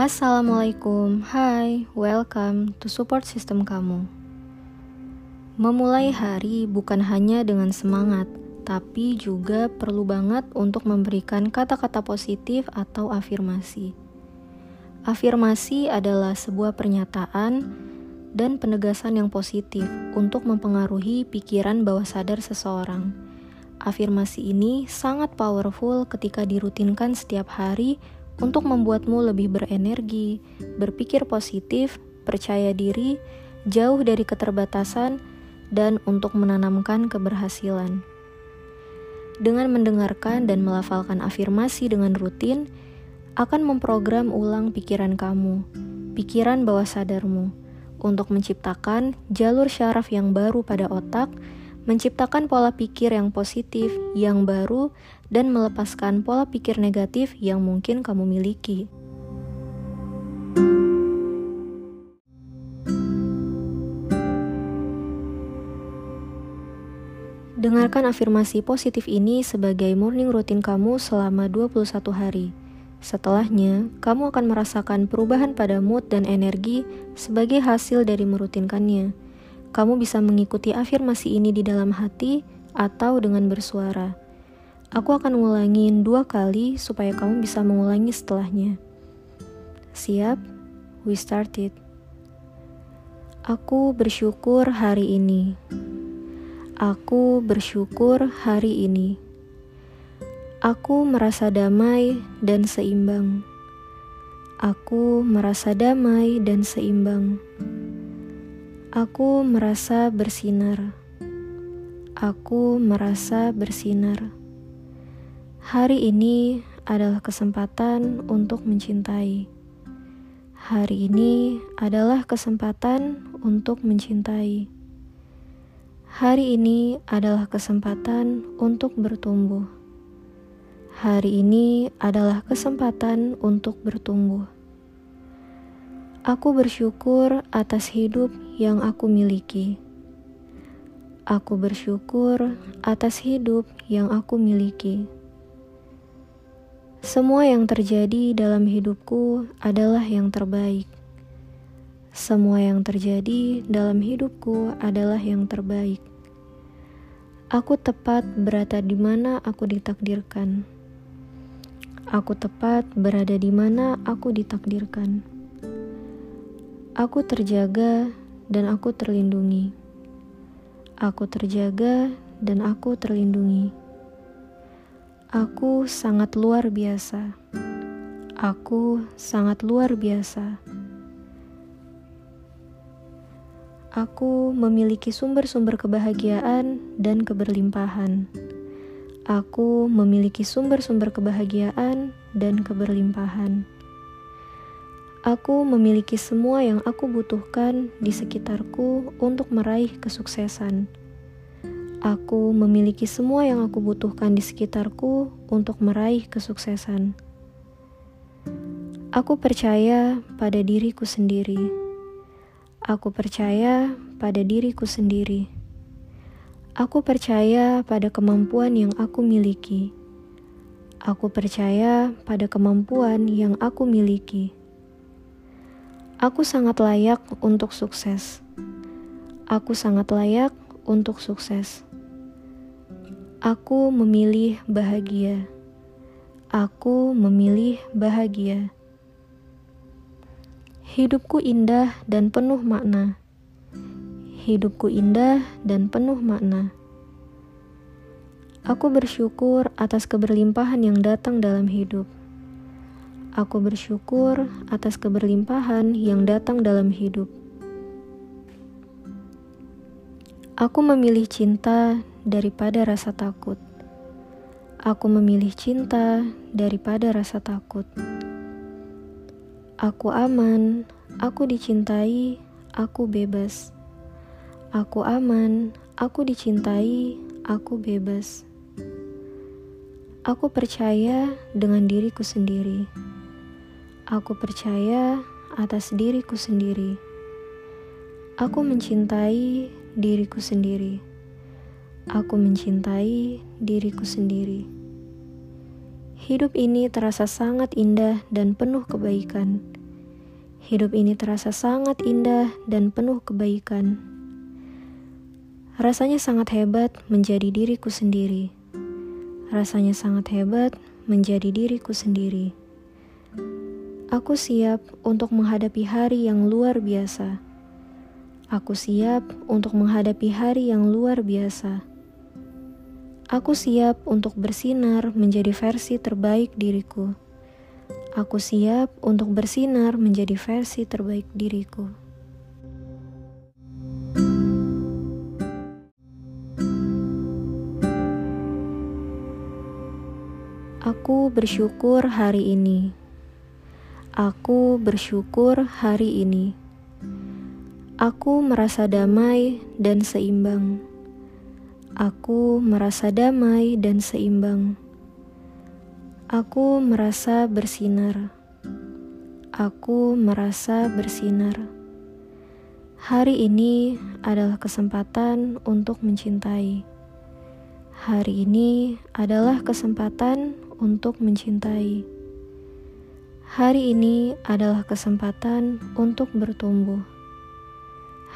Assalamualaikum, hai, welcome to support system kamu. Memulai hari bukan hanya dengan semangat, tapi juga perlu banget untuk memberikan kata-kata positif atau afirmasi. Afirmasi adalah sebuah pernyataan dan penegasan yang positif untuk mempengaruhi pikiran bawah sadar seseorang. Afirmasi ini sangat powerful ketika dirutinkan setiap hari untuk membuatmu lebih berenergi, berpikir positif, percaya diri, jauh dari keterbatasan, dan untuk menanamkan keberhasilan. Dengan mendengarkan dan melafalkan afirmasi dengan rutin, akan memprogram ulang pikiran kamu, pikiran bawah sadarmu, untuk menciptakan jalur syaraf yang baru pada otak, menciptakan pola pikir yang positif, yang baru, dan melepaskan pola pikir negatif yang mungkin kamu miliki. Dengarkan afirmasi positif ini sebagai morning routine kamu selama 21 hari. Setelahnya, kamu akan merasakan perubahan pada mood dan energi sebagai hasil dari merutinkannya. Kamu bisa mengikuti afirmasi ini di dalam hati atau dengan bersuara. Aku akan ngulangin dua kali supaya kamu bisa mengulangi setelahnya. Siap? We started. Aku bersyukur hari ini. Aku bersyukur hari ini. Aku merasa damai dan seimbang. Aku merasa damai dan seimbang. Aku merasa bersinar. Aku merasa bersinar. Hari ini adalah kesempatan untuk mencintai. Hari ini adalah kesempatan untuk mencintai. Hari ini adalah kesempatan untuk bertumbuh. Hari ini adalah kesempatan untuk bertumbuh. Aku bersyukur atas hidup yang aku miliki. Aku bersyukur atas hidup yang aku miliki. Semua yang terjadi dalam hidupku adalah yang terbaik. Semua yang terjadi dalam hidupku adalah yang terbaik. Aku tepat berada di mana aku ditakdirkan. Aku tepat berada di mana aku ditakdirkan. Aku terjaga dan aku terlindungi. Aku terjaga dan aku terlindungi. Aku sangat luar biasa. Aku sangat luar biasa. Aku memiliki sumber-sumber kebahagiaan dan keberlimpahan. Aku memiliki sumber-sumber kebahagiaan dan keberlimpahan. Aku memiliki semua yang aku butuhkan di sekitarku untuk meraih kesuksesan. Aku memiliki semua yang aku butuhkan di sekitarku untuk meraih kesuksesan. Aku percaya pada diriku sendiri. Aku percaya pada diriku sendiri. Aku percaya pada kemampuan yang aku miliki. Aku percaya pada kemampuan yang aku miliki. Aku sangat layak untuk sukses. Aku sangat layak untuk sukses. Aku memilih bahagia. Aku memilih bahagia. Hidupku indah dan penuh makna. Hidupku indah dan penuh makna. Aku bersyukur atas keberlimpahan yang datang dalam hidup. Aku bersyukur atas keberlimpahan yang datang dalam hidup. Aku memilih cinta daripada rasa takut. Aku memilih cinta daripada rasa takut. Aku aman, aku dicintai, aku bebas. Aku aman, aku dicintai, aku bebas. Aku percaya dengan diriku sendiri. Aku percaya atas diriku sendiri. Aku mencintai diriku sendiri. Aku mencintai diriku sendiri. Hidup ini terasa sangat indah dan penuh kebaikan. Hidup ini terasa sangat indah dan penuh kebaikan. Rasanya sangat hebat menjadi diriku sendiri. Rasanya sangat hebat menjadi diriku sendiri. Aku siap untuk menghadapi hari yang luar biasa. Aku siap untuk menghadapi hari yang luar biasa. Aku siap untuk bersinar menjadi versi terbaik diriku. Aku siap untuk bersinar menjadi versi terbaik diriku. Aku bersyukur hari ini. Aku bersyukur hari ini. Aku merasa damai dan seimbang. Aku merasa damai dan seimbang. Aku merasa bersinar. Aku merasa bersinar. Hari ini adalah kesempatan untuk mencintai. Hari ini adalah kesempatan untuk mencintai. Hari ini adalah kesempatan untuk bertumbuh.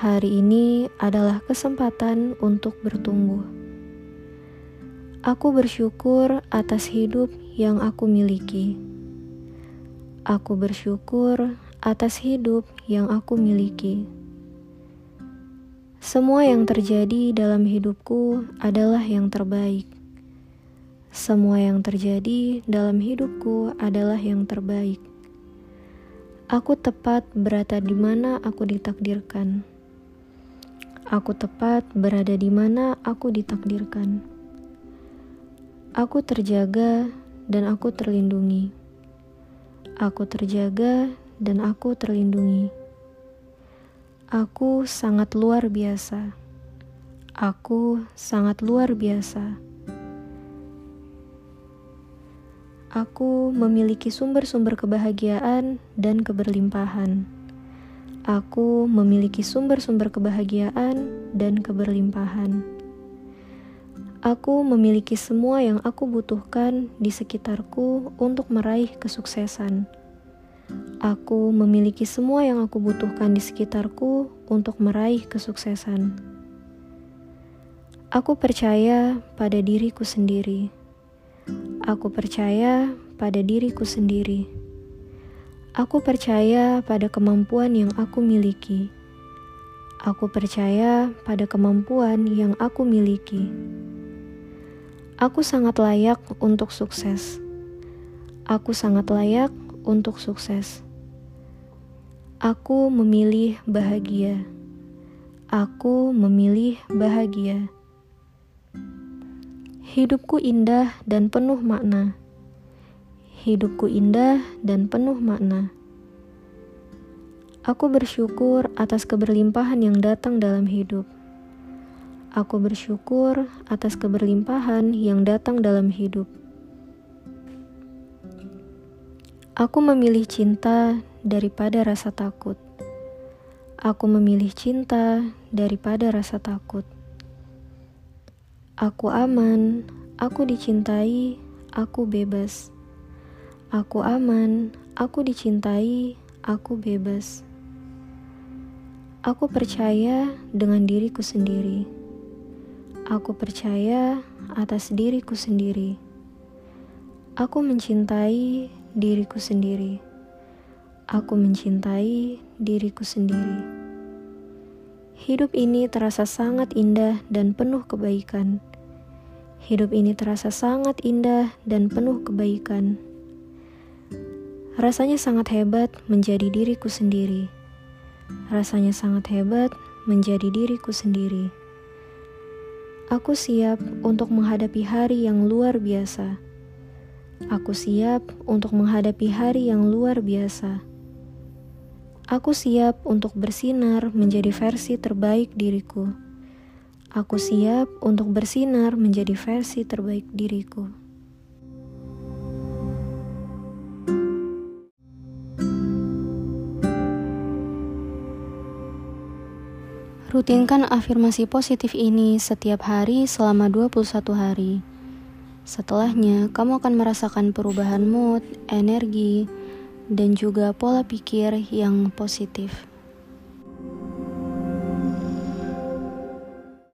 Hari ini adalah kesempatan untuk bertumbuh. Aku bersyukur atas hidup yang aku miliki. Aku bersyukur atas hidup yang aku miliki. Semua yang terjadi dalam hidupku adalah yang terbaik. Semua yang terjadi dalam hidupku adalah yang terbaik. Aku tepat berada di mana aku ditakdirkan. Aku tepat berada di mana aku ditakdirkan. Aku terjaga dan aku terlindungi. Aku terjaga dan aku terlindungi. Aku sangat luar biasa. Aku sangat luar biasa. Aku memiliki sumber-sumber kebahagiaan dan keberlimpahan. Aku memiliki sumber-sumber kebahagiaan dan keberlimpahan. Aku memiliki semua yang aku butuhkan di sekitarku untuk meraih kesuksesan. Aku memiliki semua yang aku butuhkan di sekitarku untuk meraih kesuksesan. Aku percaya pada diriku sendiri. Aku percaya pada diriku sendiri. Aku percaya pada kemampuan yang aku miliki. Aku percaya pada kemampuan yang aku miliki. Aku sangat layak untuk sukses. Aku sangat layak untuk sukses. Aku memilih bahagia. Aku memilih bahagia. Hidupku indah dan penuh makna. Hidupku indah dan penuh makna. Aku bersyukur atas keberlimpahan yang datang dalam hidup. Aku bersyukur atas keberlimpahan yang datang dalam hidup. Aku memilih cinta daripada rasa takut. Aku memilih cinta daripada rasa takut. Aku aman, aku dicintai, aku bebas. Aku aman, aku dicintai, aku bebas. Aku percaya dengan diriku sendiri. Aku percaya atas diriku sendiri. Aku mencintai diriku sendiri. Aku mencintai diriku sendiri. Hidup ini terasa sangat indah dan penuh kebaikan. Hidup ini terasa sangat indah dan penuh kebaikan. Rasanya sangat hebat menjadi diriku sendiri. Rasanya sangat hebat menjadi diriku sendiri. Aku siap untuk menghadapi hari yang luar biasa. Aku siap untuk menghadapi hari yang luar biasa. Aku siap untuk bersinar menjadi versi terbaik diriku. Aku siap untuk bersinar menjadi versi terbaik diriku. Rutinkan afirmasi positif ini setiap hari selama 21 hari. Setelahnya, kamu akan merasakan perubahan mood, energi, dan juga pola pikir yang positif.